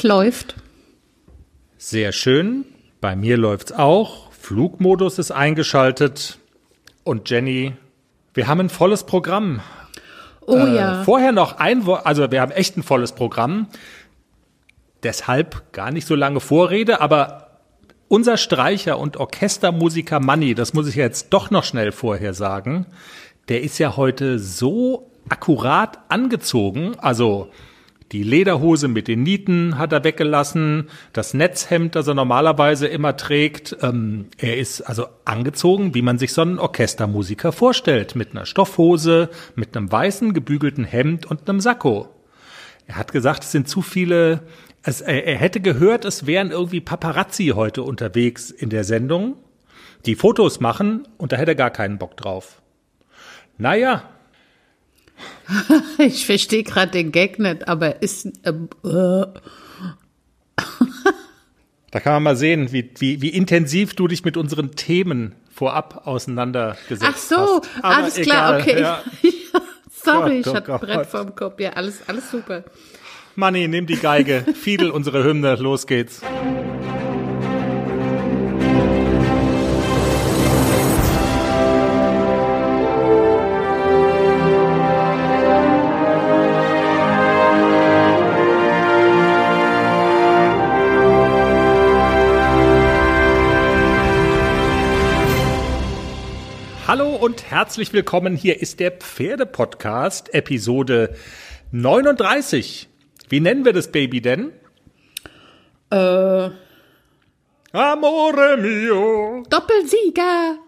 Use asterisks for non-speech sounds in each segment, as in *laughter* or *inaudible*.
Es läuft. Sehr schön. Bei mir läuft's auch. Flugmodus ist eingeschaltet. Und Jenny, wir haben ein volles Programm. Oh äh, ja. Vorher noch ein Wort, also wir haben echt ein volles Programm. Deshalb gar nicht so lange Vorrede, aber unser Streicher und Orchestermusiker Manni, das muss ich jetzt doch noch schnell vorher sagen, der ist ja heute so akkurat angezogen, also die Lederhose mit den Nieten hat er weggelassen, das Netzhemd, das er normalerweise immer trägt. Ähm, er ist also angezogen, wie man sich so einen Orchestermusiker vorstellt, mit einer Stoffhose, mit einem weißen gebügelten Hemd und einem Sakko. Er hat gesagt, es sind zu viele, es, er, er hätte gehört, es wären irgendwie Paparazzi heute unterwegs in der Sendung, die Fotos machen und da hätte er gar keinen Bock drauf. Naja, *laughs* ich verstehe gerade den Gag nicht, aber ist. Äh, äh. Da kann man mal sehen, wie, wie, wie intensiv du dich mit unseren Themen vorab auseinandergesetzt hast. Ach so, hast. alles egal, klar, okay. Ja. *laughs* Sorry, Gott, oh ich hatte Gott. Brett vorm Kopf. Ja, alles, alles super. Manni, nimm die Geige, Fiedel unsere Hymne, los geht's. Herzlich willkommen. Hier ist der Pferdepodcast, Episode 39. Wie nennen wir das Baby denn? Äh, Amore mio. Doppelsieger.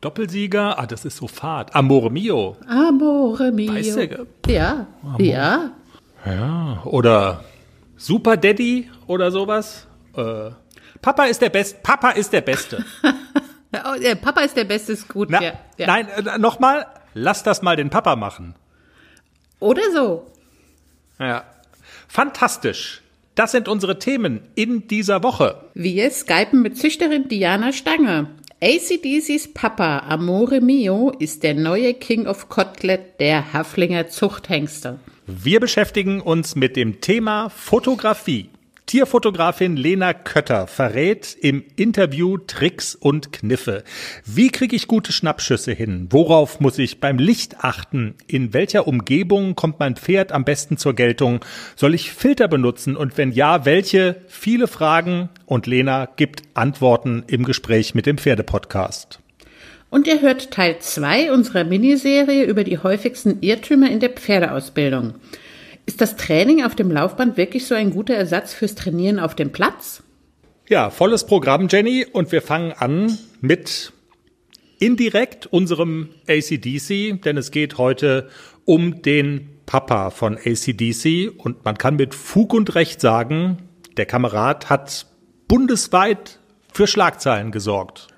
Doppelsieger? Ah, das ist so fad. Amore mio. Amore mio. Weißt du? Ja, ja. Ja, oder Super Daddy oder sowas. Äh, Papa ist der Beste. Papa ist der Beste. *laughs* Oh, der Papa ist der Beste, gut. Na, ja, ja. Nein, äh, nochmal. Lass das mal den Papa machen. Oder so. Ja. Fantastisch. Das sind unsere Themen in dieser Woche. Wir skypen mit Züchterin Diana Stange. ACDCs Papa Amore Mio ist der neue King of Kotlet der Haflinger Zuchthengste. Wir beschäftigen uns mit dem Thema Fotografie. Tierfotografin Lena Kötter verrät im Interview Tricks und Kniffe. Wie kriege ich gute Schnappschüsse hin? Worauf muss ich beim Licht achten? In welcher Umgebung kommt mein Pferd am besten zur Geltung? Soll ich Filter benutzen? Und wenn ja, welche? Viele Fragen und Lena gibt Antworten im Gespräch mit dem Pferdepodcast. Und ihr hört Teil 2 unserer Miniserie über die häufigsten Irrtümer in der Pferdeausbildung. Ist das Training auf dem Laufband wirklich so ein guter Ersatz fürs Trainieren auf dem Platz? Ja, volles Programm, Jenny. Und wir fangen an mit indirekt unserem ACDC, denn es geht heute um den Papa von ACDC. Und man kann mit Fug und Recht sagen, der Kamerad hat bundesweit für Schlagzeilen gesorgt.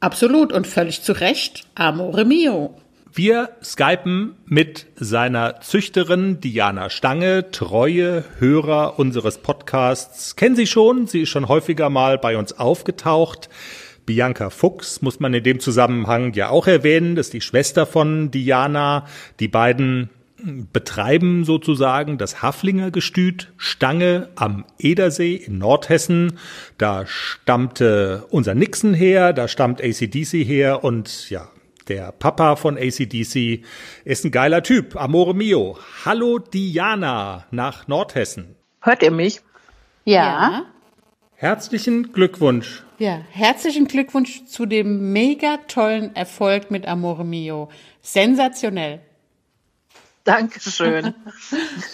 Absolut und völlig zu Recht. Amore mio. Wir skypen mit seiner Züchterin Diana Stange, treue Hörer unseres Podcasts. Kennen Sie schon? Sie ist schon häufiger mal bei uns aufgetaucht. Bianca Fuchs muss man in dem Zusammenhang ja auch erwähnen. Das ist die Schwester von Diana. Die beiden betreiben sozusagen das Haflinger Gestüt Stange am Edersee in Nordhessen. Da stammte unser Nixon her, da stammt ACDC her und ja, der Papa von ACDC ist ein geiler Typ. Amore mio. Hallo Diana nach Nordhessen. Hört ihr mich? Ja. Herzlichen Glückwunsch. Ja, herzlichen Glückwunsch zu dem mega tollen Erfolg mit Amore mio. Sensationell. Dankeschön.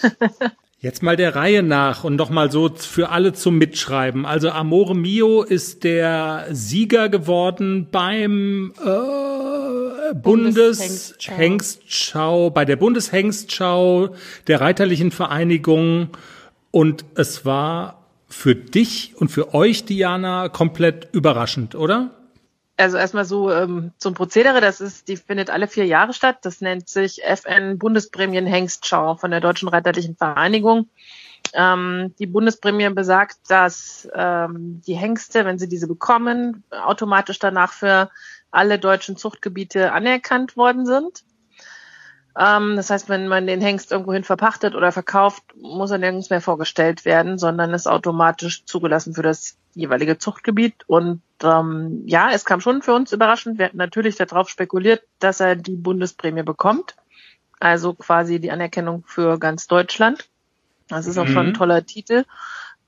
*laughs* Jetzt mal der Reihe nach und nochmal so für alle zum Mitschreiben. Also Amore Mio ist der Sieger geworden beim äh, Bundeshengstschau, bei der Bundeshengstschau der Reiterlichen Vereinigung. Und es war für dich und für euch, Diana, komplett überraschend, oder? Also erstmal so ähm, zum Prozedere, das ist, die findet alle vier Jahre statt. Das nennt sich FN Bundesprämien Hengstschau von der Deutschen Reiterlichen Vereinigung. Ähm, die Bundesprämie besagt, dass ähm, die Hengste, wenn sie diese bekommen, automatisch danach für alle deutschen Zuchtgebiete anerkannt worden sind. Ähm, das heißt, wenn man den Hengst irgendwohin verpachtet oder verkauft, muss er nirgends mehr vorgestellt werden, sondern ist automatisch zugelassen für das jeweilige Zuchtgebiet. Und ähm, ja, es kam schon für uns überraschend. Wir hatten natürlich darauf spekuliert, dass er die Bundesprämie bekommt. Also quasi die Anerkennung für ganz Deutschland. Das ist auch mhm. schon ein mhm. toller Titel.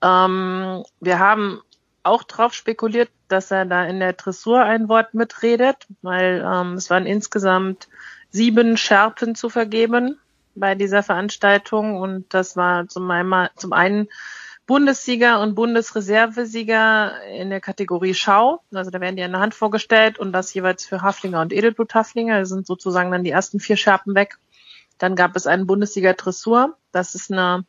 Ähm, wir haben auch drauf spekuliert, dass er da in der Dressur ein Wort mitredet, weil ähm, es waren insgesamt sieben Schärpen zu vergeben bei dieser Veranstaltung und das war zum, einmal, zum einen Bundessieger und Bundesreservesieger in der Kategorie Schau. Also da werden die in der Hand vorgestellt und das jeweils für Haflinger und Edelbluthaflinger. Das sind sozusagen dann die ersten vier Schärpen weg. Dann gab es einen Bundessieger Dressur. Das ist eine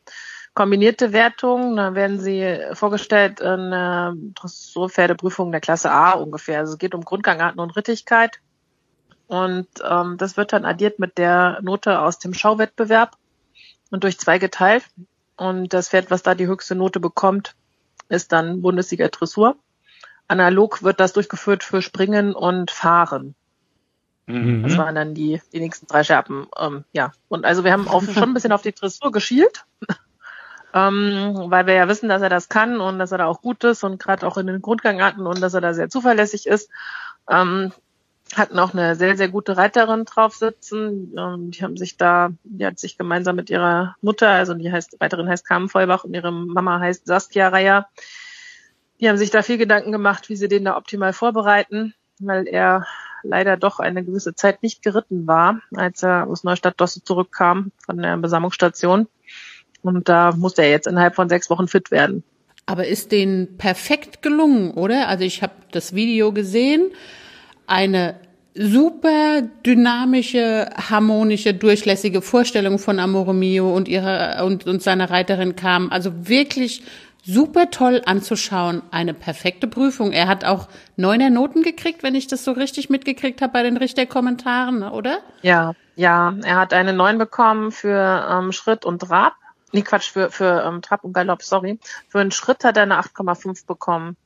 kombinierte Wertung. Da werden sie vorgestellt in der Dressurpferdeprüfung der Klasse A ungefähr. Also es geht um Grundgangarten und Rittigkeit. Und ähm, das wird dann addiert mit der Note aus dem Schauwettbewerb und durch zwei geteilt. Und das Pferd, was da die höchste Note bekommt, ist dann Bundessieger Dressur. Analog wird das durchgeführt für Springen und Fahren. Mhm. Das waren dann die, die nächsten drei Scherpen. Ähm, ja, und also wir haben auch *laughs* schon ein bisschen auf die Dressur geschielt, *laughs* ähm, weil wir ja wissen, dass er das kann und dass er da auch gut ist und gerade auch in den Grundgangarten und dass er da sehr zuverlässig ist. Ähm, hatten auch eine sehr, sehr gute Reiterin drauf sitzen. Ähm, die haben sich da, die hat sich gemeinsam mit ihrer Mutter, also die heißt, die Reiterin heißt Carmen Vollbach und ihre Mama heißt Saskia Reier. Die haben sich da viel Gedanken gemacht, wie sie den da optimal vorbereiten, weil er leider doch eine gewisse Zeit nicht geritten war, als er aus Neustadt-Dosse zurückkam von der Besamungsstation. Und da musste er jetzt innerhalb von sechs Wochen fit werden. Aber ist denen perfekt gelungen, oder? Also ich habe das Video gesehen eine super dynamische, harmonische, durchlässige Vorstellung von Amore Mio und ihrer und, und seiner Reiterin kam. Also wirklich super toll anzuschauen. Eine perfekte Prüfung. Er hat auch neuner Noten gekriegt, wenn ich das so richtig mitgekriegt habe bei den Richterkommentaren, oder? Ja, ja. Er hat eine neun bekommen für ähm, Schritt und Trab. Nee, Quatsch, für, für ähm, Trab und Galopp, sorry. Für einen Schritt hat er eine 8,5 bekommen.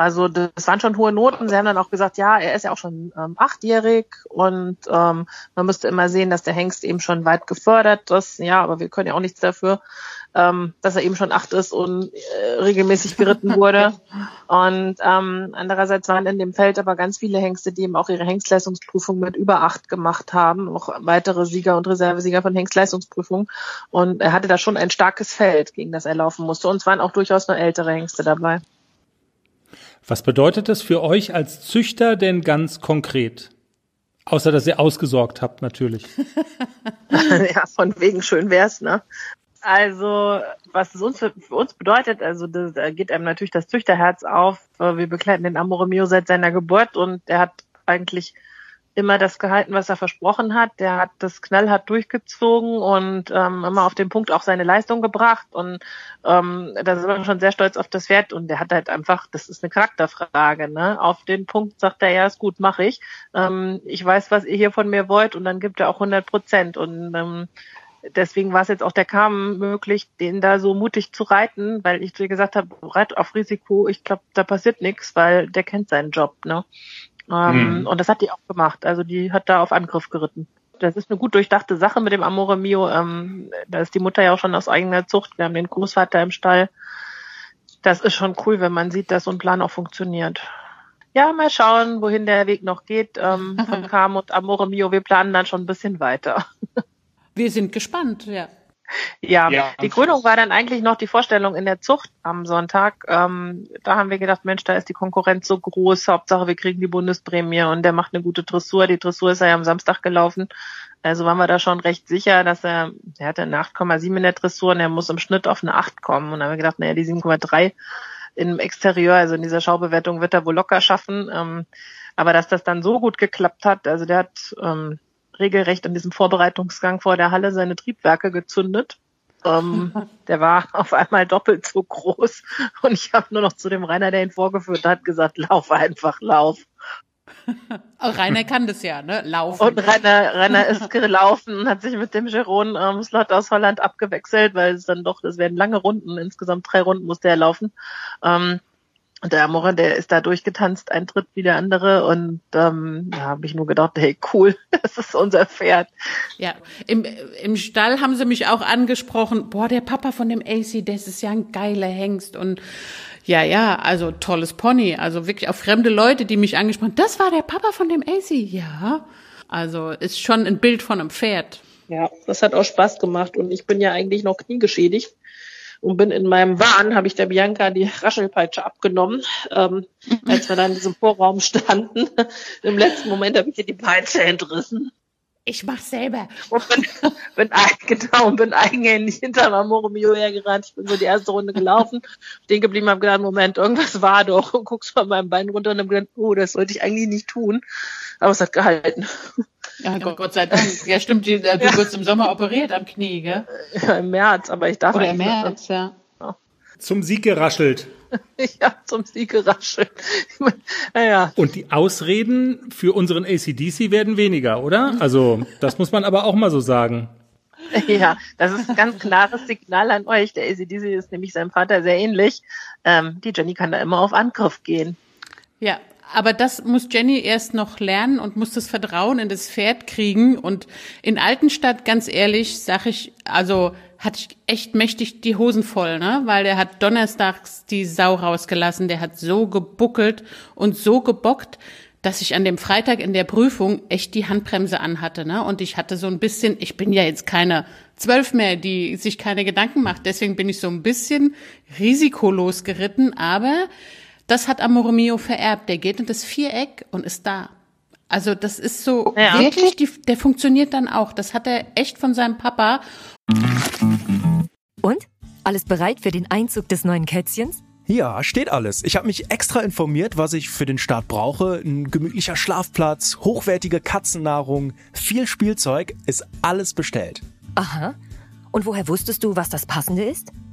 Also das waren schon hohe Noten. Sie haben dann auch gesagt, ja, er ist ja auch schon ähm, achtjährig und ähm, man müsste immer sehen, dass der Hengst eben schon weit gefördert ist. Ja, aber wir können ja auch nichts dafür, ähm, dass er eben schon acht ist und äh, regelmäßig geritten wurde. *laughs* Und ähm, andererseits waren in dem Feld aber ganz viele Hengste, die eben auch ihre Hengstleistungsprüfung mit über acht gemacht haben, auch weitere Sieger und Reservesieger von Hengstleistungsprüfungen. Und er hatte da schon ein starkes Feld, gegen das er laufen musste. Und es waren auch durchaus nur ältere Hengste dabei. Was bedeutet das für euch als Züchter denn ganz konkret? Außer, dass ihr ausgesorgt habt, natürlich. *laughs* ja, von wegen schön wär's, ne? Also, was es uns für, für uns bedeutet, also da geht einem natürlich das Züchterherz auf. Wir begleiten den Amore seit seiner Geburt und er hat eigentlich immer das gehalten, was er versprochen hat. Der hat das knallhart durchgezogen und ähm, immer auf den Punkt auch seine Leistung gebracht. Und ähm, da sind wir schon sehr stolz auf das Pferd. Und der hat halt einfach, das ist eine Charakterfrage, ne? Auf den Punkt sagt er, ja, ist gut, mache ich. Ähm, ich weiß, was ihr hier von mir wollt und dann gibt er auch 100 Prozent. Und ähm, deswegen war es jetzt auch der Kam möglich, den da so mutig zu reiten, weil ich dir gesagt habe, reit auf Risiko, ich glaube, da passiert nichts, weil der kennt seinen Job, ne? Ähm, mhm. Und das hat die auch gemacht. Also die hat da auf Angriff geritten. Das ist eine gut durchdachte Sache mit dem Amore Mio. Ähm, da ist die Mutter ja auch schon aus eigener Zucht. Wir haben den Großvater im Stall. Das ist schon cool, wenn man sieht, dass so ein Plan auch funktioniert. Ja, mal schauen, wohin der Weg noch geht ähm, von Kam und Amore Mio. Wir planen dann schon ein bisschen weiter. Wir sind gespannt, ja. Ja, ja, die Krönung war dann eigentlich noch die Vorstellung in der Zucht am Sonntag. Ähm, da haben wir gedacht, Mensch, da ist die Konkurrenz so groß. Hauptsache, wir kriegen die Bundesprämie und der macht eine gute Dressur. Die Dressur ist ja am Samstag gelaufen. Also waren wir da schon recht sicher, dass er, er hatte eine 8,7 in der Dressur und er muss im Schnitt auf eine 8 kommen. Und dann haben wir gedacht, naja, die 7,3 im Exterieur, also in dieser Schaubewertung wird er wohl locker schaffen. Ähm, aber dass das dann so gut geklappt hat, also der hat ähm, regelrecht an diesem Vorbereitungsgang vor der Halle seine Triebwerke gezündet. Ähm, *laughs* der war auf einmal doppelt so groß und ich habe nur noch zu dem Rainer, der ihn vorgeführt hat, gesagt, lauf einfach, lauf. *laughs* Rainer kann das ja, ne? Laufen. Und Rainer, Rainer ist gelaufen und hat sich mit dem Jeroen ähm, Slot aus Holland abgewechselt, weil es dann doch, es werden lange Runden, insgesamt drei Runden musste er laufen. Ähm, der Amore, der ist da durchgetanzt, ein Tritt wie der andere. Und ähm, da habe ich nur gedacht, hey, cool, *laughs* das ist unser Pferd. Ja, im, im Stall haben sie mich auch angesprochen, boah, der Papa von dem AC, das ist ja ein geiler Hengst. Und ja, ja, also tolles Pony. Also wirklich auch fremde Leute, die mich angesprochen das war der Papa von dem AC. Ja, also ist schon ein Bild von einem Pferd. Ja, das hat auch Spaß gemacht. Und ich bin ja eigentlich noch kniegeschädigt und bin in meinem Wahn, habe ich der Bianca die Raschelpeitsche abgenommen, ähm, als wir dann in diesem Vorraum standen. *laughs* Im letzten Moment habe ich ihr die Peitsche entrissen. Ich mach's selber. Und bin, bin, genau, und bin eigenhändig hinter Amore Mio hergerannt. Ich bin so die erste Runde gelaufen, stehen geblieben, habe gedacht, Moment, irgendwas war doch. Und guckst von meinem Bein runter und hab gedacht, oh, das sollte ich eigentlich nicht tun. Aber es hat gehalten. Ja, Gott, Gott sei Dank. Ja, stimmt, *laughs* du ja. wirst im Sommer operiert am Knie, gell? Ja, im März, aber ich darf Oder im März, ja. Zum Sieg geraschelt. *laughs* ja, zum Sieg geraschelt. naja. Und die Ausreden für unseren ACDC werden weniger, oder? Also, das muss man aber auch mal so sagen. *laughs* Ja, das ist ein ganz klares Signal an euch. Der ACDC ist nämlich seinem Vater sehr ähnlich. Ähm, die Jenny kann da immer auf Angriff gehen. Ja, aber das muss Jenny erst noch lernen und muss das Vertrauen in das Pferd kriegen. Und in Altenstadt, ganz ehrlich, sag ich, also hatte ich echt mächtig die Hosen voll, ne? Weil der hat donnerstags die Sau rausgelassen, der hat so gebuckelt und so gebockt, dass ich an dem Freitag in der Prüfung echt die Handbremse anhatte, ne? Und ich hatte so ein bisschen, ich bin ja jetzt keine zwölf mehr, die sich keine Gedanken macht, deswegen bin ich so ein bisschen risikolos geritten, aber das hat Amore Mio vererbt. Der geht in das Viereck und ist da. Also das ist so ja. wirklich, die, der funktioniert dann auch. Das hat er echt von seinem Papa. Und? Alles bereit für den Einzug des neuen Kätzchens? Ja, steht alles. Ich habe mich extra informiert, was ich für den Start brauche. Ein gemütlicher Schlafplatz, hochwertige Katzennahrung, viel Spielzeug, ist alles bestellt. Aha. Und woher wusstest du, was das Passende ist?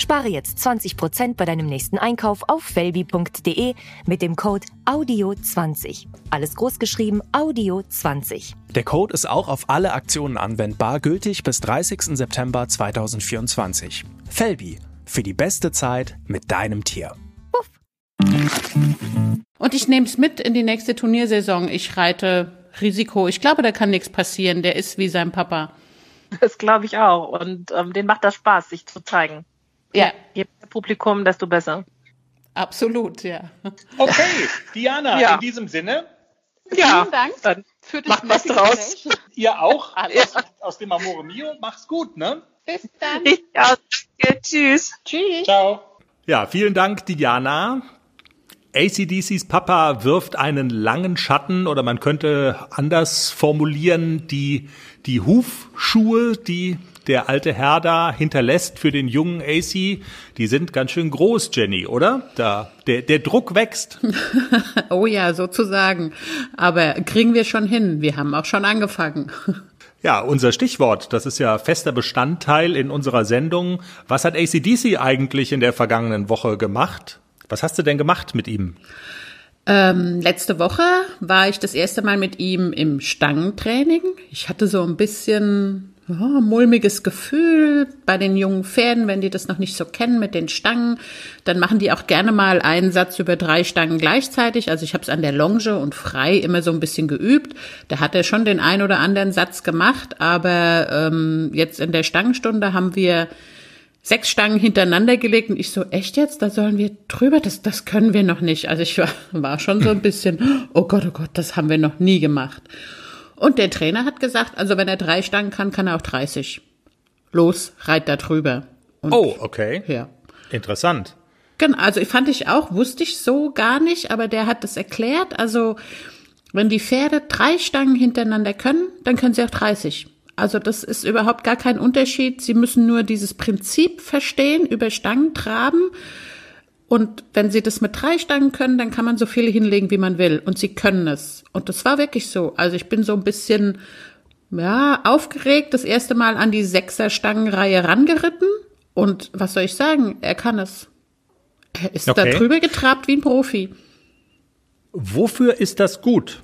Spare jetzt 20% bei deinem nächsten Einkauf auf felbi.de mit dem Code AUDIO20. Alles großgeschrieben AUDIO20. Der Code ist auch auf alle Aktionen anwendbar, gültig bis 30. September 2024. Felbi, für die beste Zeit mit deinem Tier. Puff. Und ich nehme es mit in die nächste Turniersaison. Ich reite Risiko. Ich glaube, da kann nichts passieren. Der ist wie sein Papa. Das glaube ich auch. Und ähm, den macht das Spaß, sich zu zeigen. Ja. Je mehr Publikum, desto besser. Absolut, ja. Okay, Diana, ja. in diesem Sinne. Ja, vielen Dank. Dann für das Macht was draus. Ihr auch Alles. Aus, aus dem Amore Mio. Mach's gut, ne? Bis dann. Ja, tschüss. Tschüss. Ciao. Ja, vielen Dank, Diana. ACDCs Papa wirft einen langen Schatten oder man könnte anders formulieren, die, die Hufschuhe, die der alte Herr da hinterlässt für den jungen AC, die sind ganz schön groß, Jenny, oder? Da, der, der Druck wächst. *laughs* oh ja, sozusagen. Aber kriegen wir schon hin. Wir haben auch schon angefangen. *laughs* Ja, unser Stichwort, das ist ja fester Bestandteil in unserer Sendung. Was hat ACDC eigentlich in der vergangenen Woche gemacht? Was hast du denn gemacht mit ihm? Ähm, letzte Woche war ich das erste Mal mit ihm im Stangentraining. Ich hatte so ein bisschen ja, mulmiges Gefühl bei den jungen Pferden, wenn die das noch nicht so kennen mit den Stangen. Dann machen die auch gerne mal einen Satz über drei Stangen gleichzeitig. Also ich habe es an der Longe und frei immer so ein bisschen geübt. Da hat er schon den ein oder anderen Satz gemacht, aber ähm, jetzt in der Stangenstunde haben wir sechs Stangen hintereinander gelegt und ich so, echt jetzt? Da sollen wir drüber? Das, das können wir noch nicht. Also ich war, war schon so ein bisschen, oh Gott, oh Gott, das haben wir noch nie gemacht. Und der Trainer hat gesagt, also wenn er drei Stangen kann, kann er auch 30. Los, reit da drüber. Und, oh, okay. Ja. Wenn die Pferde drei Stangen hintereinander können, dann können sie auch 30. Also das ist überhaupt gar kein Unterschied. Sie müssen nur dieses Prinzip verstehen, über Stangen traben. Und wenn sie das mit drei Stangen können, dann kann man so viele hinlegen, wie man will. Und sie können es. Und das war wirklich so. Also ich bin so ein bisschen, ja, aufgeregt, das erste Mal an die Sechser-Stangenreihe rangeritten. Und was soll ich sagen? Er kann es. Er ist okay. da drüber getrabt wie ein Profi. Wofür ist das gut?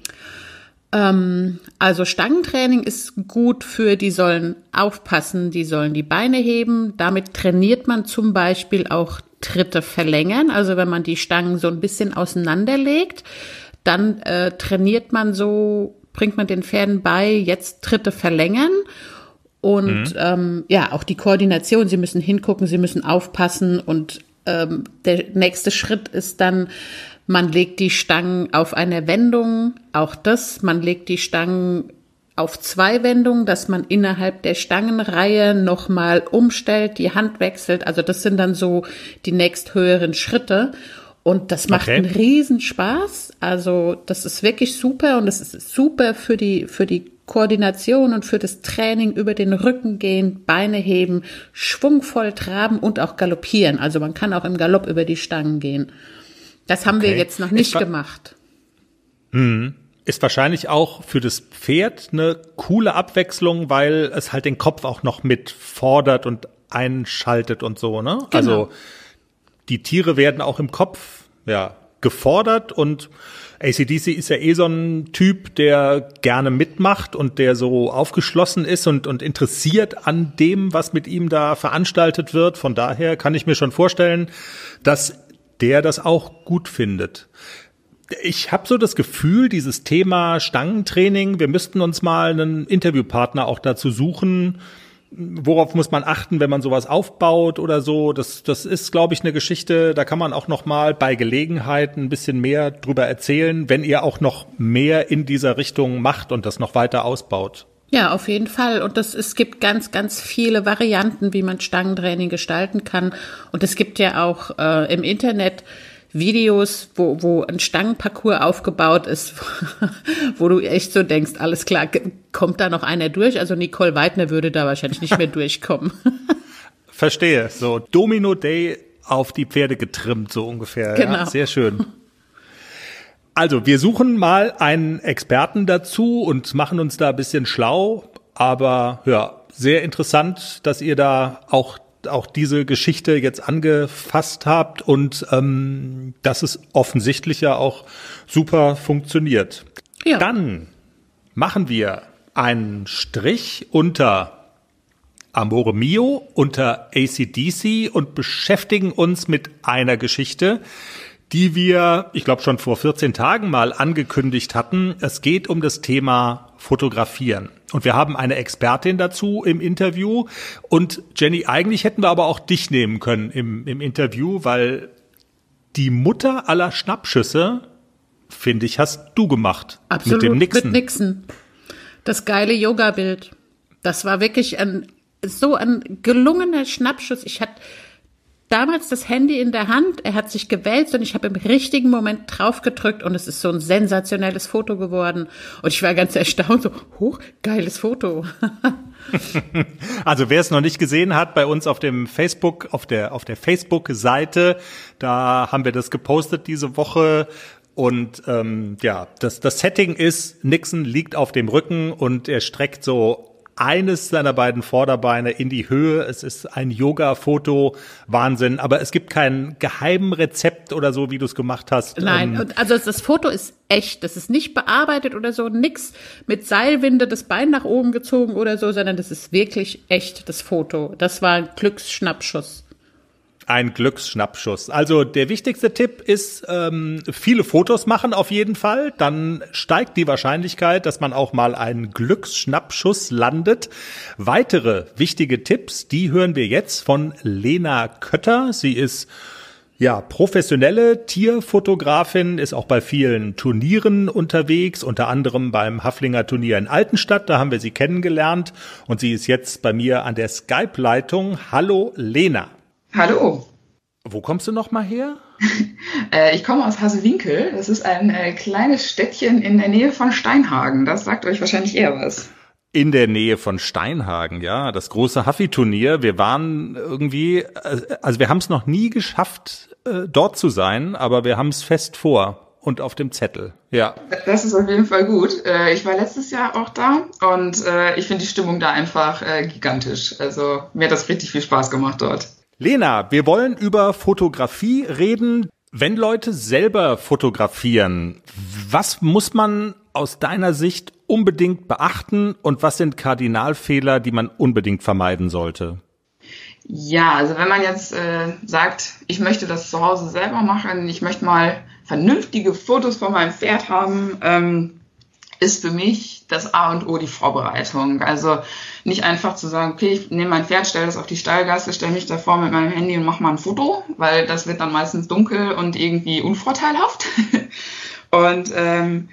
Ähm, also Stangentraining ist gut für, die sollen aufpassen, die sollen die Beine heben. Damit trainiert man zum Beispiel auch Tritte verlängern. Also wenn man die Stangen so ein bisschen auseinanderlegt, dann äh, trainiert man so, bringt man den Pferden bei, jetzt Tritte verlängern. Und mhm. ähm, ja, auch die Koordination, sie müssen hingucken, sie müssen aufpassen und ähm, der nächste Schritt ist dann, man legt die Stangen auf eine Wendung, auch das, man legt die Stangen auf zwei Wendungen, dass man innerhalb der Stangenreihe nochmal umstellt, die Hand wechselt. Also das sind dann so die nächsthöheren Schritte. Und das macht okay. einen Riesenspaß. Also das ist wirklich super und es ist super für die, für die Koordination und für das Training über den Rücken gehen, Beine heben, schwungvoll traben und auch galoppieren. Also man kann auch im Galopp über die Stangen gehen. Das haben okay. wir jetzt noch nicht gemacht. Hm. Ist wahrscheinlich auch für das Pferd eine coole Abwechslung, weil es halt den Kopf auch noch mit fordert und einschaltet und so, ne? Genau. Also die Tiere werden auch im Kopf, ja, gefordert und ACDC ist ja eh so ein Typ, der gerne mitmacht und der so aufgeschlossen ist und, und interessiert an dem, was mit ihm da veranstaltet wird. Von daher kann ich mir schon vorstellen, dass der das auch gut findet. Ich habe so das Gefühl, dieses Thema Stangentraining, wir müssten uns mal einen Interviewpartner auch dazu suchen. Worauf muss man achten, wenn man sowas aufbaut oder so? Das, das ist, glaube ich, eine Geschichte, da kann man auch noch mal bei Gelegenheit ein bisschen mehr drüber erzählen, wenn ihr auch noch mehr in dieser Richtung macht und das noch weiter ausbaut. Ja, auf jeden Fall. Und das, es gibt ganz, ganz viele Varianten, wie man Stangentraining gestalten kann. Und es gibt ja auch äh, im Internet Videos, wo, wo ein Stangenparcours aufgebaut ist, *laughs* wo du echt so denkst, alles klar, kommt da noch einer durch? Also Nicole Weidner würde da wahrscheinlich nicht mehr *laughs* durchkommen. *laughs* Verstehe. So Domino Day auf die Pferde getrimmt, so ungefähr. Genau. Ja, sehr schön. Also, wir suchen mal einen Experten dazu und machen uns da ein bisschen schlau. Aber ja, sehr interessant, dass ihr da auch auch diese Geschichte jetzt angefasst habt und ähm, dass es offensichtlich ja auch super funktioniert. Ja. Dann machen wir einen Strich unter Amore Mio, unter ACDC und beschäftigen uns mit einer Geschichte, die wir, ich glaube, schon vor 14 Tagen mal angekündigt hatten. Es geht um das Thema Fotografieren. Und wir haben eine Expertin dazu im Interview. Und Jenny, eigentlich hätten wir aber auch dich nehmen können im, im Interview, weil die Mutter aller Schnappschüsse, finde ich, hast du gemacht. Absolut, mit dem Nixon. Mit Nixon. Das geile Yoga-Bild. Das war wirklich ein, so ein gelungener Schnappschuss. Ich hatte damals das Handy in der Hand, er hat sich gewälzt und ich habe im richtigen Moment draufgedrückt und es ist so ein sensationelles Foto geworden. Und ich war ganz erstaunt, so, hoch, geiles Foto. *laughs* also wer es noch nicht gesehen hat, bei uns auf dem Facebook, auf der, auf der Facebook-Seite, da haben wir das gepostet diese Woche. Und ähm, ja, das, das Setting ist, Nixon liegt auf dem Rücken und er streckt so eines seiner beiden Vorderbeine in die Höhe. Es ist ein Yoga-Foto, Wahnsinn. Aber es gibt kein geheimen Rezept oder so, wie du es gemacht hast. Nein, ähm, also das Foto ist echt. Das ist nicht bearbeitet oder so, nix mit Seilwinde das Bein nach oben gezogen oder so, sondern das ist wirklich echt das Foto. Das war ein Glücksschnappschuss. Ein Glücksschnappschuss. Also der wichtigste Tipp ist, ähm, viele Fotos machen auf jeden Fall. Dann steigt die Wahrscheinlichkeit, dass man auch mal einen Glücksschnappschuss landet. Weitere wichtige Tipps, die hören wir jetzt von Lena Kötter. Sie ist ja, professionelle Tierfotografin ist auch bei vielen Turnieren unterwegs, unter anderem beim Haflinger Turnier in Altenstadt. Da haben wir sie kennengelernt und sie ist jetzt bei mir an der Skype-Leitung. Hallo Lena. Hallo. Wo kommst du noch mal her? *laughs* Äh, ich komme aus Hasewinkel. Das ist ein äh, kleines Städtchen in der Nähe von Steinhagen. Das sagt euch wahrscheinlich eher was. In der Nähe von Steinhagen, ja, das große Huffy-Turnier. Wir waren irgendwie, äh, also wir haben es noch nie geschafft, dort zu sein, aber wir haben es fest vor und auf dem Zettel. Ja. Das ist auf jeden Fall gut. Ich war letztes Jahr auch da und ich finde die Stimmung da einfach gigantisch. Also mir hat das richtig viel Spaß gemacht dort. Lena, wir wollen über Fotografie reden. Wenn Leute selber fotografieren, was muss man aus deiner Sicht unbedingt beachten und was sind Kardinalfehler, die man unbedingt vermeiden sollte? Ja, also wenn man jetzt äh, sagt, ich möchte das zu Hause selber machen, ich möchte mal vernünftige Fotos von meinem Pferd haben, ähm, ist für mich das A und O die Vorbereitung. Also nicht einfach zu sagen, okay, ich nehme mein Pferd, stelle das auf die Stallgasse, stelle mich davor mit meinem Handy und mache mal ein Foto, weil das wird dann meistens dunkel und irgendwie unvorteilhaft. *laughs* und ähm,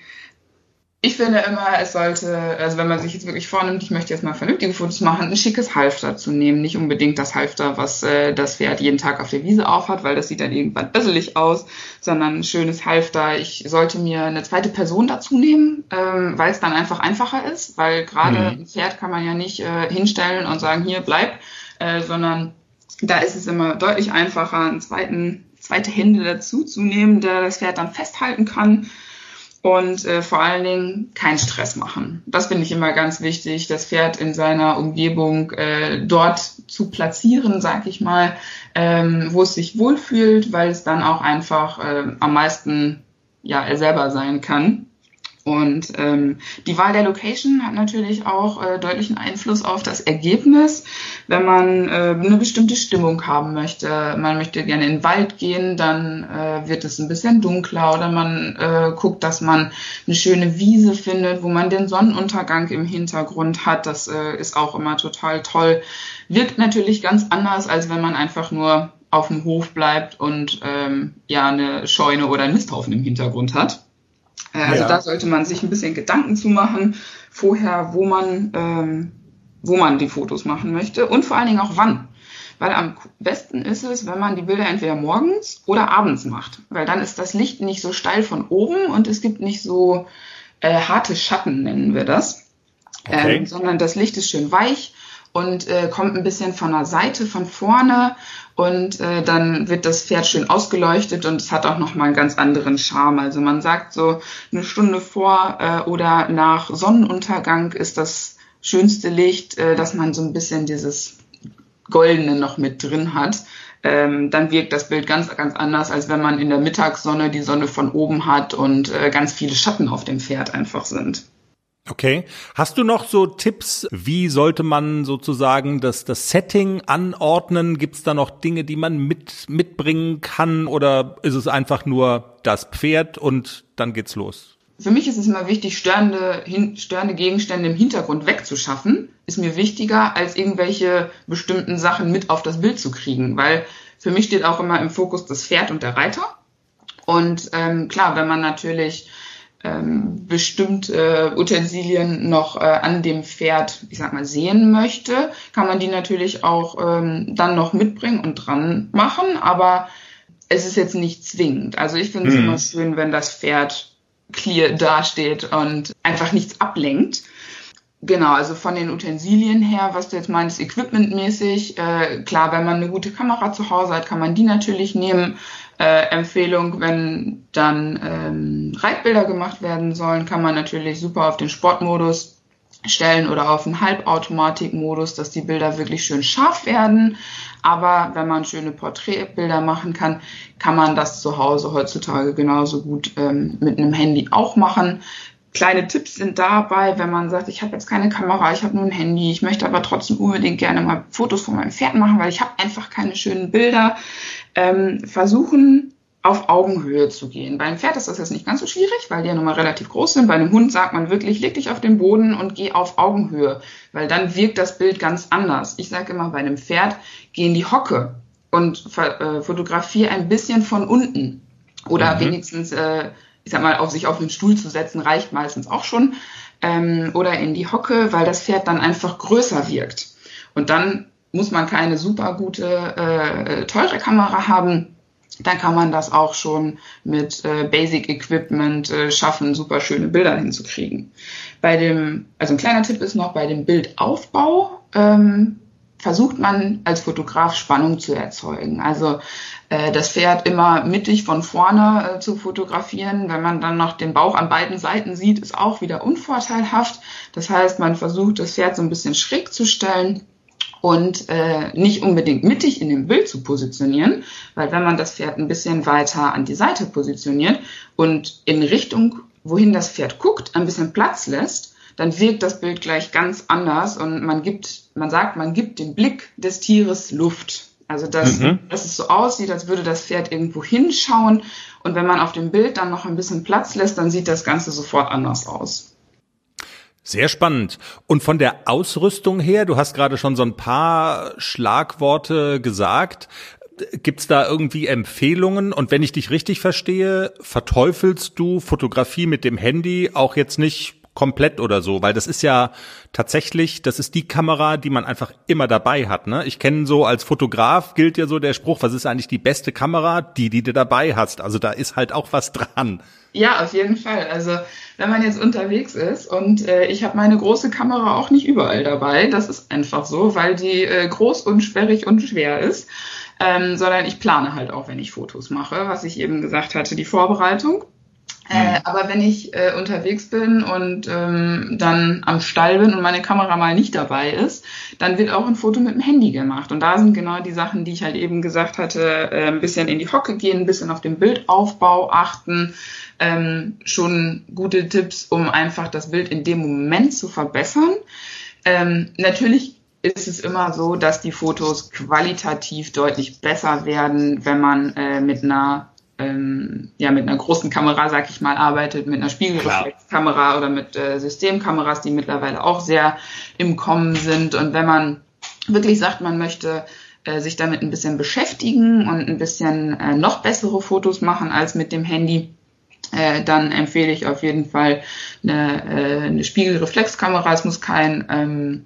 ich finde immer, es sollte, also wenn man sich jetzt wirklich vornimmt, ich möchte jetzt mal vernünftige Fotos machen, ein schickes Halfter zu nehmen. Nicht unbedingt das Halfter, was äh, das Pferd jeden Tag auf der Wiese aufhat, weil das sieht dann irgendwann össelig aus, sondern ein schönes Halfter. Ich sollte mir eine zweite Person dazu nehmen, ähm, weil es dann einfach einfacher ist, weil gerade mhm. ein Pferd kann man ja nicht äh, hinstellen und sagen, hier bleib, äh, sondern da ist es immer deutlich einfacher, einen zweiten, zweite Hände dazu zu nehmen, der das Pferd dann festhalten kann und äh, vor allen Dingen keinen Stress machen. Das finde ich immer ganz wichtig, das Pferd in seiner Umgebung äh, dort zu platzieren, sag ich mal, ähm, wo es sich wohlfühlt, weil es dann auch einfach äh, am meisten ja er selber sein kann. Und ähm, die Wahl der Location hat natürlich auch äh, deutlichen Einfluss auf das Ergebnis. Wenn man äh, eine bestimmte Stimmung haben möchte, man möchte gerne in den Wald gehen, dann äh, wird es ein bisschen dunkler oder man äh, guckt, dass man eine schöne Wiese findet, wo man den Sonnenuntergang im Hintergrund hat. Das äh, ist auch immer total toll. Wirkt natürlich ganz anders, als wenn man einfach nur auf dem Hof bleibt und ähm, ja eine Scheune oder einen Misthaufen im Hintergrund hat. Äh, also ja. da sollte man sich ein bisschen Gedanken zu machen, vorher, wo man, ähm, wo man die Fotos machen möchte und vor allen Dingen auch wann. Weil am besten ist es, wenn man die Bilder entweder morgens oder abends macht. Weil dann ist das Licht nicht so steil von oben und es gibt nicht so äh, harte Schatten, nennen wir das. Okay. Ähm, sondern das Licht ist schön weich und äh, kommt ein bisschen von der Seite, von vorne und äh, dann wird das Pferd schön ausgeleuchtet und es hat auch noch mal einen ganz anderen Charme. Also man sagt so eine Stunde vor äh, oder nach Sonnenuntergang ist das schönste Licht, äh, dass man so ein bisschen dieses Goldene noch mit drin hat. Ähm, dann wirkt das Bild ganz, ganz anders, als wenn man in der Mittagssonne die Sonne von oben hat und äh, ganz viele Schatten auf dem Pferd einfach sind. Okay. Hast du noch so Tipps, wie sollte man sozusagen das, das Setting anordnen? Gibt es da noch Dinge, die man mit, mitbringen kann oder ist es einfach nur das Pferd und dann geht's los? Für mich ist es immer wichtig, störende, hin, störende Gegenstände im Hintergrund wegzuschaffen. Ist mir wichtiger, als irgendwelche bestimmten Sachen mit auf das Bild zu kriegen, weil für mich steht auch immer im Fokus das Pferd und der Reiter. Und ähm, klar, wenn man natürlich ähm, bestimmte Utensilien noch äh, an dem Pferd, ich sag mal, sehen möchte, kann man die natürlich auch ähm, dann noch mitbringen und dran machen, aber es ist jetzt nicht zwingend. Also ich finde es mhm. immer schön, wenn das Pferd clear dasteht und einfach nichts ablenkt. Genau, also von den Utensilien her, was du jetzt meinst, equipmentmäßig, äh, klar, wenn man eine gute Kamera zu Hause hat, kann man die natürlich nehmen. Äh, Empfehlung, wenn dann ähm, Reitbilder gemacht werden sollen, kann man natürlich super auf den Sportmodus stellen oder auf den Halbautomatikmodus, dass die Bilder wirklich schön scharf werden. Aber wenn man schöne Porträtbilder machen kann, kann man das zu Hause heutzutage genauso gut ähm, mit einem Handy auch machen. Kleine Tipps sind dabei, wenn man sagt, ich habe jetzt keine Kamera, ich habe nur ein Handy, ich möchte aber trotzdem unbedingt gerne mal Fotos von meinem Pferd machen, weil ich habe einfach keine schönen Bilder. Ähm, versuchen auf Augenhöhe zu gehen. Bei einem Pferd ist das jetzt nicht ganz so schwierig, weil die ja nun mal relativ groß sind. Bei einem Hund sagt man wirklich, leg dich auf den Boden und geh auf Augenhöhe, weil dann wirkt das Bild ganz anders. Ich sage immer, bei einem Pferd geh in die Hocke und äh, fotografiere ein bisschen von unten. Oder mhm. wenigstens äh, ich sag mal, auf sich auf einen Stuhl zu setzen, reicht meistens auch schon. Ähm, oder in die Hocke, weil das Pferd dann einfach größer wirkt. Und dann muss man keine super gute, äh, teure Kamera haben. dann kann man das auch schon mit äh, Basic Equipment äh, schaffen, super schöne Bilder hinzukriegen. Bei dem, also ein kleiner Tipp ist noch, bei dem Bildaufbau ähm, versucht man als Fotograf Spannung zu erzeugen. Also äh, das Pferd immer mittig von vorne äh, zu fotografieren. Wenn man dann noch den Bauch an beiden Seiten sieht, ist auch wieder unvorteilhaft. Das heißt, man versucht das Pferd so ein bisschen schräg zu stellen und äh, nicht unbedingt mittig in dem Bild zu positionieren, weil wenn man das Pferd ein bisschen weiter an die Seite positioniert und in Richtung, wohin das Pferd guckt, ein bisschen Platz lässt, dann wirkt das Bild gleich ganz anders und man gibt, man sagt, man gibt dem Blick des Tieres Luft. Also dass, mhm. dass es so aussieht, als würde das Pferd irgendwo hinschauen und wenn man auf dem Bild dann noch ein bisschen Platz lässt, dann sieht das Ganze sofort anders aus. Sehr spannend. Und von der Ausrüstung her, du hast gerade schon so ein paar Schlagworte gesagt. Gibt's da irgendwie Empfehlungen? Und wenn ich dich richtig verstehe, verteufelst du Fotografie mit dem Handy auch jetzt nicht komplett oder so, weil das ist ja tatsächlich, das ist die Kamera, die man einfach immer dabei hat. Ne? Ich kenne so als Fotograf gilt ja so der Spruch, was ist eigentlich die beste Kamera? Die, die du dabei hast. Also da ist halt auch was dran. Ja, auf jeden Fall. Also wenn man jetzt unterwegs ist und äh, ich habe meine große Kamera auch nicht überall dabei, das ist einfach so, weil die äh, groß und sperrig und schwer ist. Ähm, sondern ich plane halt auch, wenn ich Fotos mache, was ich eben gesagt hatte, die Vorbereitung. Äh, mhm. aber wenn ich äh, unterwegs bin und ähm, dann am Stall bin und meine Kamera mal nicht dabei ist, dann wird auch ein Foto mit dem Handy gemacht. Und da sind genau die Sachen, die ich halt eben gesagt hatte, äh, ein bisschen in die Hocke gehen, ein bisschen auf den Bildaufbau achten, ähm, schon gute Tipps, um einfach das Bild in dem Moment zu verbessern. Ähm, natürlich ist es immer so, dass die Fotos qualitativ deutlich besser werden, wenn man äh, mit einer ähm, ja mit einer großen Kamera, sag ich mal, arbeitet, mit einer Spiegelreflexkamera oder mit äh, Systemkameras, die mittlerweile auch sehr im Kommen sind. Und wenn man wirklich sagt, man möchte äh, sich damit ein bisschen beschäftigen und ein bisschen äh, noch bessere Fotos machen als mit dem Handy, äh, dann empfehle ich auf jeden Fall eine, äh, eine Spiegelreflexkamera. Es muss kein ähm,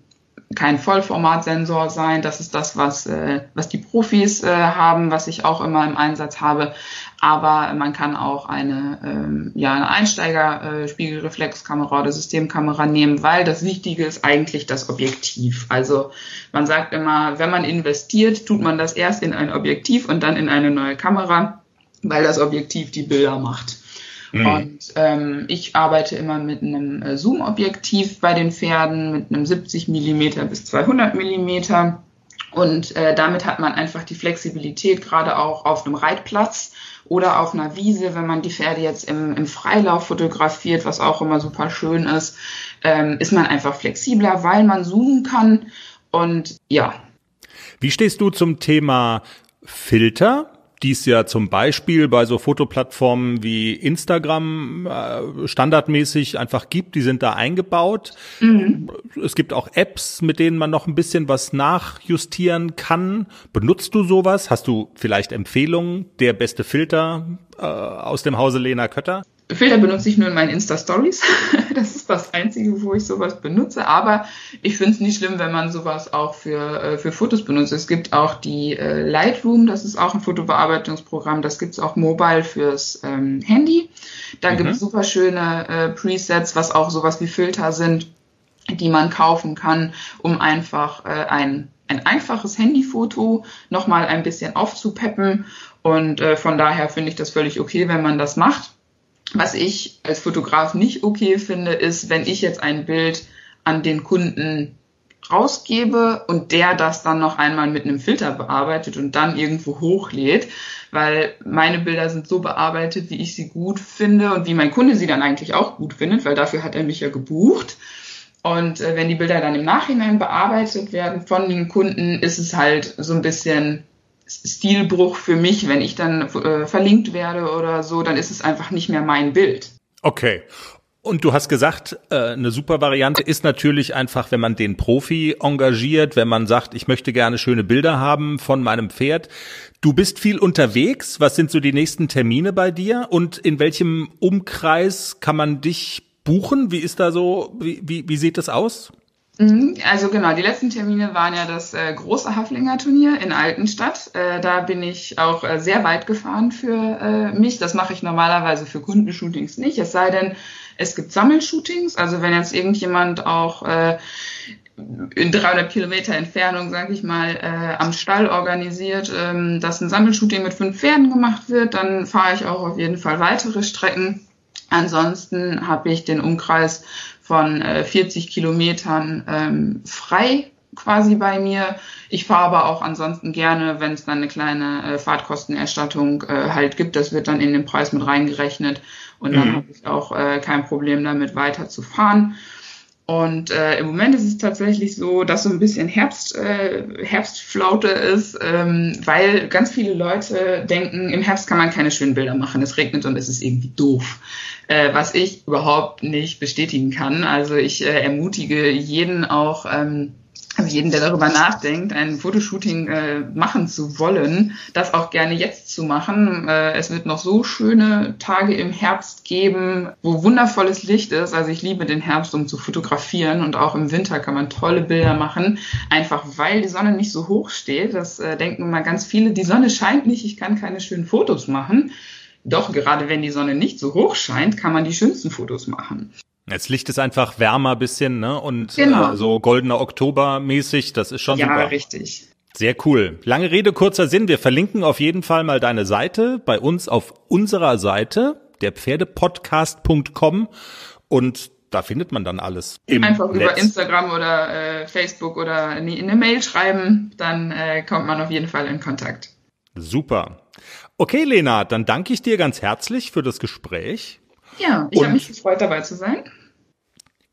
kein Vollformatsensor sein. Das ist das, was, äh, was die Profis äh, haben, was ich auch immer im Einsatz habe. Aber man kann auch eine, ähm, ja, eine Einsteiger-Spiegelreflexkamera äh, oder Systemkamera nehmen, weil das Wichtige ist eigentlich das Objektiv. Also man sagt immer, wenn man investiert, tut man das erst in ein Objektiv und dann in eine neue Kamera, weil das Objektiv die Bilder macht. Mhm. Und ähm, ich arbeite immer mit einem äh, Zoom-Objektiv bei den Pferden, mit einem 70 Millimeter bis 200 Millimeter. Und äh, damit hat man einfach die Flexibilität, gerade auch auf einem Reitplatz oder auf einer Wiese, wenn man die Pferde jetzt im, im Freilauf fotografiert, was auch immer super schön ist, ähm, ist man einfach flexibler, weil man zoomen kann. Und ja. Wie stehst du zum Thema Filter? Die es ja zum Beispiel bei so Fotoplattformen wie Instagram äh, standardmäßig einfach gibt, die sind da eingebaut. Mhm. Es gibt auch Apps, mit denen man noch ein bisschen was nachjustieren kann. Benutzt du sowas? Hast du vielleicht Empfehlungen? Der beste Filter äh, aus dem Hause Lena Kötter? Filter benutze ich nur in meinen Insta-Stories. *laughs* *laughs* Das ist das Einzige, wo ich sowas benutze. Aber ich finde es nicht schlimm, wenn man sowas auch für, äh, für Fotos benutzt. Es gibt auch die äh, Lightroom, das ist auch ein Fotobearbeitungsprogramm. Das gibt es auch mobile fürs ähm, Handy. Da mhm. gibt es super schöne äh, Presets, was auch sowas wie Filter sind, die man kaufen kann, um einfach äh, ein, ein einfaches Handyfoto nochmal ein bisschen aufzupeppen. Und äh, von daher finde ich das völlig okay, wenn man das macht was ich als Fotograf nicht okay finde, ist, wenn ich jetzt ein Bild an den Kunden rausgebe und der das dann noch einmal mit einem Filter bearbeitet und dann irgendwo hochlädt, weil meine Bilder sind so bearbeitet, wie ich sie gut finde und wie mein Kunde sie dann eigentlich auch gut findet, weil dafür hat er mich ja gebucht. Und äh, wenn die Bilder dann im Nachhinein bearbeitet werden von den Kunden, ist es halt so ein bisschen Stilbruch für mich, wenn ich dann äh, verlinkt werde oder so, dann ist es einfach nicht mehr mein Bild. Okay. Und du hast gesagt, äh, eine super Variante ist natürlich einfach, wenn man den Profi engagiert, wenn man sagt, ich möchte gerne schöne Bilder haben von meinem Pferd. Du bist viel unterwegs. Was sind so die nächsten Termine bei dir? Und in welchem Umkreis kann man dich buchen? Wie ist da so, wie, wie, wie sieht das aus? Mhm, also genau, die letzten Termine waren ja das äh, große Haflinger Turnier in Altenstadt. Äh, da bin ich auch äh, sehr weit gefahren für äh, mich. Das mache ich normalerweise für Kundenshootings nicht. Es sei denn, es gibt Sammelshootings. Also wenn jetzt irgendjemand auch äh, in 300 Kilometer Entfernung, sage ich mal, äh, am Stall organisiert, ähm, dass ein Sammelshooting mit fünf Pferden gemacht wird, dann fahre ich auch auf jeden Fall weitere Strecken. Ansonsten habe ich den Umkreis von äh, 40 Kilometern ähm, frei quasi bei mir. Ich fahre aber auch ansonsten gerne, wenn es dann eine kleine äh, Fahrtkostenerstattung äh, halt gibt. Das wird dann in den Preis mit reingerechnet und dann mhm. habe ich auch äh, kein Problem damit weiter zu fahren. Und äh, im Moment ist es tatsächlich so, dass so ein bisschen Herbst, äh, Herbstflaute ist, ähm, weil ganz viele Leute denken, im Herbst kann man keine schönen Bilder machen, es regnet und es ist irgendwie doof. Äh, was ich überhaupt nicht bestätigen kann. Also ich äh, ermutige jeden auch, ähm, also jeden, der darüber nachdenkt, ein Fotoshooting äh, machen zu wollen, das auch gerne jetzt zu machen. Äh, es wird noch so schöne Tage im Herbst geben, wo wundervolles Licht ist. Also ich liebe den Herbst, um zu fotografieren und auch im Winter kann man tolle Bilder machen, einfach weil die Sonne nicht so hoch steht. Das äh, denken mal ganz viele, die Sonne scheint nicht, ich kann keine schönen Fotos machen. Doch gerade wenn die Sonne nicht so hoch scheint, kann man die schönsten Fotos machen. Jetzt Licht ist einfach wärmer bisschen, ne? Und genau. äh, so goldener Oktober mäßig, das ist schon ja, super. Ja, richtig. Sehr cool. Lange Rede, kurzer Sinn. Wir verlinken auf jeden Fall mal deine Seite bei uns auf unserer Seite, der Pferdepodcast.com und da findet man dann alles. Einfach Netz. über Instagram oder äh, Facebook oder eine, eine Mail schreiben, dann äh, kommt man auf jeden Fall in Kontakt. Super. Okay, Lena, dann danke ich dir ganz herzlich für das Gespräch. Ja, ich habe mich gefreut, dabei zu sein.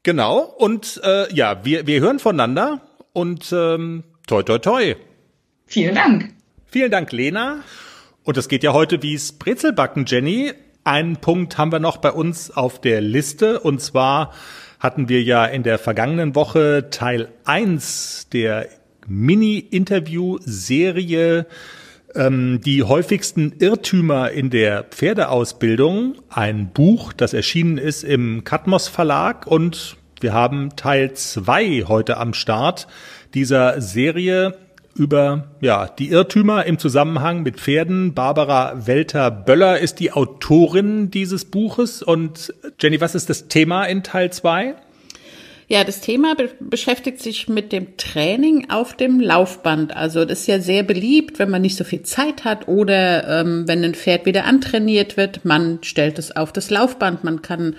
Genau, und äh, ja, wir, wir hören voneinander und ähm, toi toi toi. Vielen Dank. Vielen Dank, Lena. Und es geht ja heute wie's Brezelbacken, Jenny. Einen Punkt haben wir noch bei uns auf der Liste und zwar hatten wir ja in der vergangenen Woche Teil 1 der Mini-Interview-Serie ähm, die häufigsten Irrtümer in der Pferdeausbildung, ein Buch, das erschienen ist im Katmos Verlag und wir haben Teil zwei heute am Start dieser Serie über ja, die Irrtümer im Zusammenhang mit Pferden. Barbara Welter-Böller ist die Autorin dieses Buches. Und Jenny, was ist das Thema in Teil zwei? Ja, das Thema be beschäftigt sich mit dem Training auf dem Laufband. Also das ist ja sehr beliebt, wenn man nicht so viel Zeit hat oder ähm, wenn ein Pferd wieder antrainiert wird, man stellt es auf das Laufband. Man kann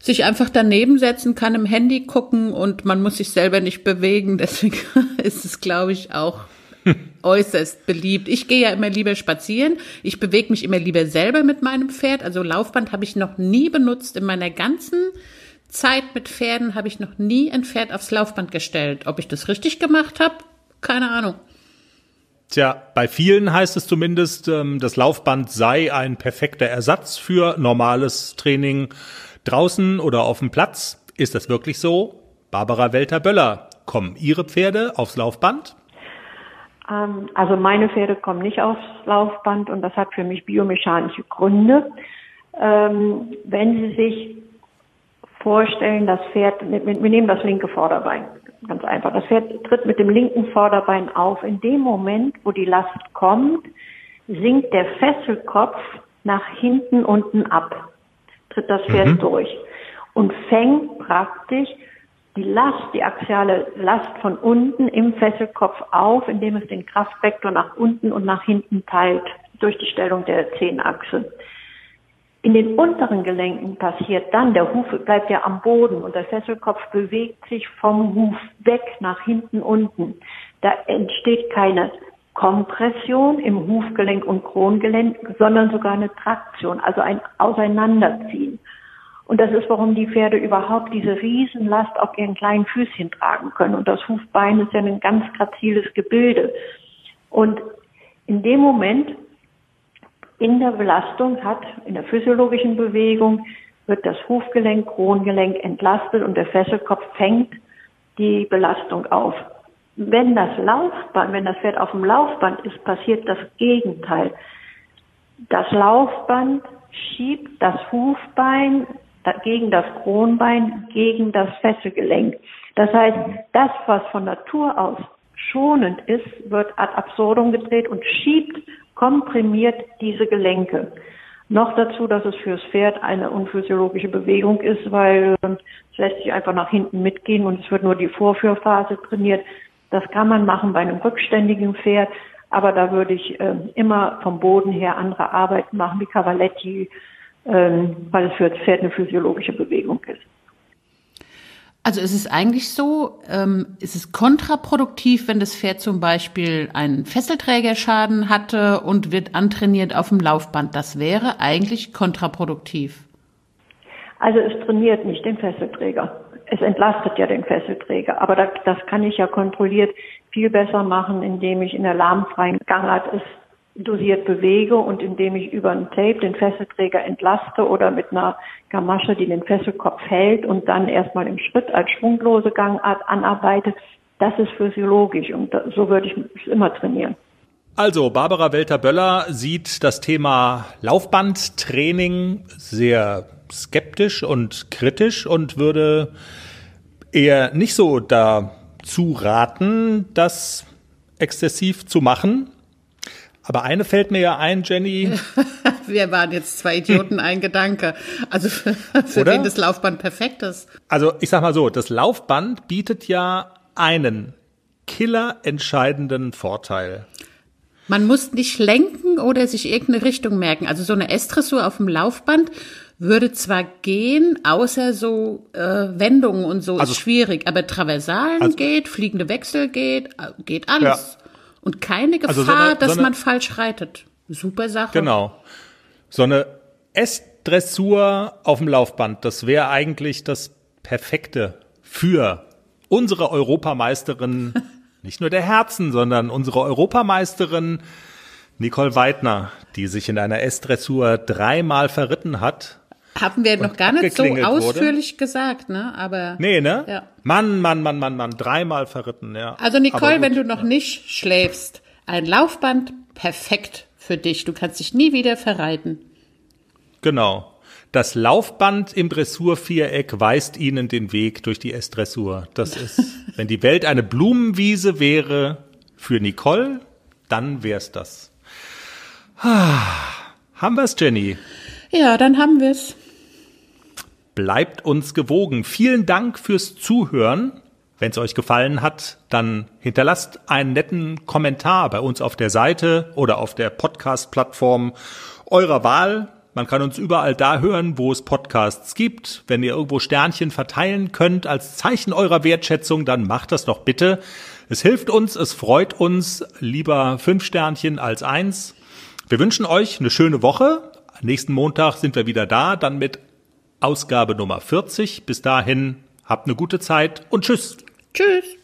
sich einfach daneben setzen, kann im Handy gucken und man muss sich selber nicht bewegen. *laughs* Deswegen ist es, glaube ich, auch *laughs* äußerst beliebt. Ich gehe ja immer lieber spazieren. Ich bewege mich immer lieber selber mit meinem Pferd. Also Laufband habe ich noch nie benutzt in meiner ganzen Zeit mit Pferden habe ich noch nie ein Pferd aufs Laufband gestellt. Ob ich das richtig gemacht habe? Keine Ahnung. Tja, bei vielen heißt es zumindest, ähm, das Laufband sei ein perfekter Ersatz für normales Training draußen oder auf dem Platz. Ist das wirklich so? Barbara Welter-Böller, kommen Ihre Pferde aufs Laufband? Ähm, also meine Pferde kommen nicht aufs Laufband und das hat für mich biomechanische Gründe. Ähm, wenn Sie sich vorstellen, das Pferd, wir nehmen das linke Vorderbein, ganz einfach. Das Pferd tritt mit dem linken Vorderbein auf. In dem Moment, wo die Last kommt, sinkt der Fesselkopf nach hinten unten ab, tritt das Pferd mhm. durch und fängt praktisch die Last, die axiale Last von unten im Fesselkopf auf, indem es den Kraftvektor nach unten und nach hinten teilt durch die Stellung der Zehenachse. In den unteren Gelenken passiert dann, der Huf bleibt ja am Boden und der Fesselkopf bewegt sich vom Huf weg nach hinten unten. Da entsteht keine Kompression im Hufgelenk und Krongelenk, sondern sogar eine Traktion, also ein Auseinanderziehen. Und das ist, warum die Pferde überhaupt diese Riesenlast auf ihren kleinen Füßchen tragen können. Und das Hufbein ist ja ein ganz graziles Gebilde. Und in dem Moment, in der Belastung hat, in der physiologischen Bewegung, wird das Hufgelenk, Krongelenk entlastet und der Fesselkopf fängt die Belastung auf. Wenn das Laufband, wenn das Pferd auf dem Laufband ist, passiert das Gegenteil. Das Laufband schiebt das Hufbein, gegen das Kronbein, gegen das Fesselgelenk. Das heißt, das, was von Natur aus schonend ist, wird ad absurdum gedreht und schiebt komprimiert diese Gelenke. Noch dazu, dass es fürs Pferd eine unphysiologische Bewegung ist, weil ähm, es lässt sich einfach nach hinten mitgehen und es wird nur die Vorführphase trainiert. Das kann man machen bei einem rückständigen Pferd, aber da würde ich äh, immer vom Boden her andere Arbeiten machen wie Cavaletti, äh, weil es für das Pferd eine physiologische Bewegung ist. Also es ist eigentlich so, ähm, es ist kontraproduktiv, wenn das Pferd zum Beispiel einen Fesselträgerschaden hatte und wird antrainiert auf dem Laufband. Das wäre eigentlich kontraproduktiv. Also es trainiert nicht den Fesselträger. Es entlastet ja den Fesselträger. Aber das, das kann ich ja kontrolliert viel besser machen, indem ich in der lahmfreien Gangart es dosiert bewege und indem ich über ein Tape den Fesselträger entlaste oder mit einer Gamasche, die den Fesselkopf hält und dann erstmal im Schritt als schwunglose Gangart anarbeite, das ist physiologisch und so würde ich es immer trainieren. Also, Barbara Welter-Böller sieht das Thema Laufbandtraining sehr skeptisch und kritisch und würde eher nicht so dazu raten, das exzessiv zu machen. Aber eine fällt mir ja ein, Jenny. *laughs* Wir waren jetzt zwei Idioten, ein Gedanke. Also für, für wen das Laufband perfekt ist. Also ich sag mal so, das Laufband bietet ja einen killerentscheidenden Vorteil. Man muss nicht lenken oder sich irgendeine Richtung merken. Also so eine S-Dressur auf dem Laufband würde zwar gehen, außer so äh, Wendungen und so also, ist schwierig, aber Traversalen also, geht, fliegende Wechsel geht, äh, geht alles. Ja. Und keine Gefahr, also so eine, dass so eine, man falsch reitet. Super Sache. Genau. So eine S-Dressur auf dem Laufband, das wäre eigentlich das Perfekte für unsere Europameisterin, *laughs* nicht nur der Herzen, sondern unsere Europameisterin Nicole Weidner, die sich in einer S-Dressur dreimal verritten hat. Haben wir noch gar nicht so ausführlich wurde. gesagt, ne? Aber. Nee, ne? Ja. Mann, Mann, Mann, Mann, Mann, dreimal verritten, ja. Also Nicole, wenn du noch nicht schläfst, ein Laufband perfekt für dich. Du kannst dich nie wieder verreiten. Genau. Das Laufband im Dressurviereck weist ihnen den Weg durch die S-Dressur. Das ist, *laughs* wenn die Welt eine Blumenwiese wäre für Nicole, dann wär's das. Ah, haben wir's, Jenny? Ja, dann haben wir's. Bleibt uns gewogen. Vielen Dank fürs Zuhören. Wenn es euch gefallen hat, dann hinterlasst einen netten Kommentar bei uns auf der Seite oder auf der Podcast-Plattform eurer Wahl. Man kann uns überall da hören, wo es Podcasts gibt. Wenn ihr irgendwo Sternchen verteilen könnt als Zeichen eurer Wertschätzung, dann macht das doch bitte. Es hilft uns, es freut uns. Lieber fünf Sternchen als eins. Wir wünschen euch eine schöne Woche. Nächsten Montag sind wir wieder da, dann mit Ausgabe Nummer 40. Bis dahin, habt eine gute Zeit und tschüss. Tschüss.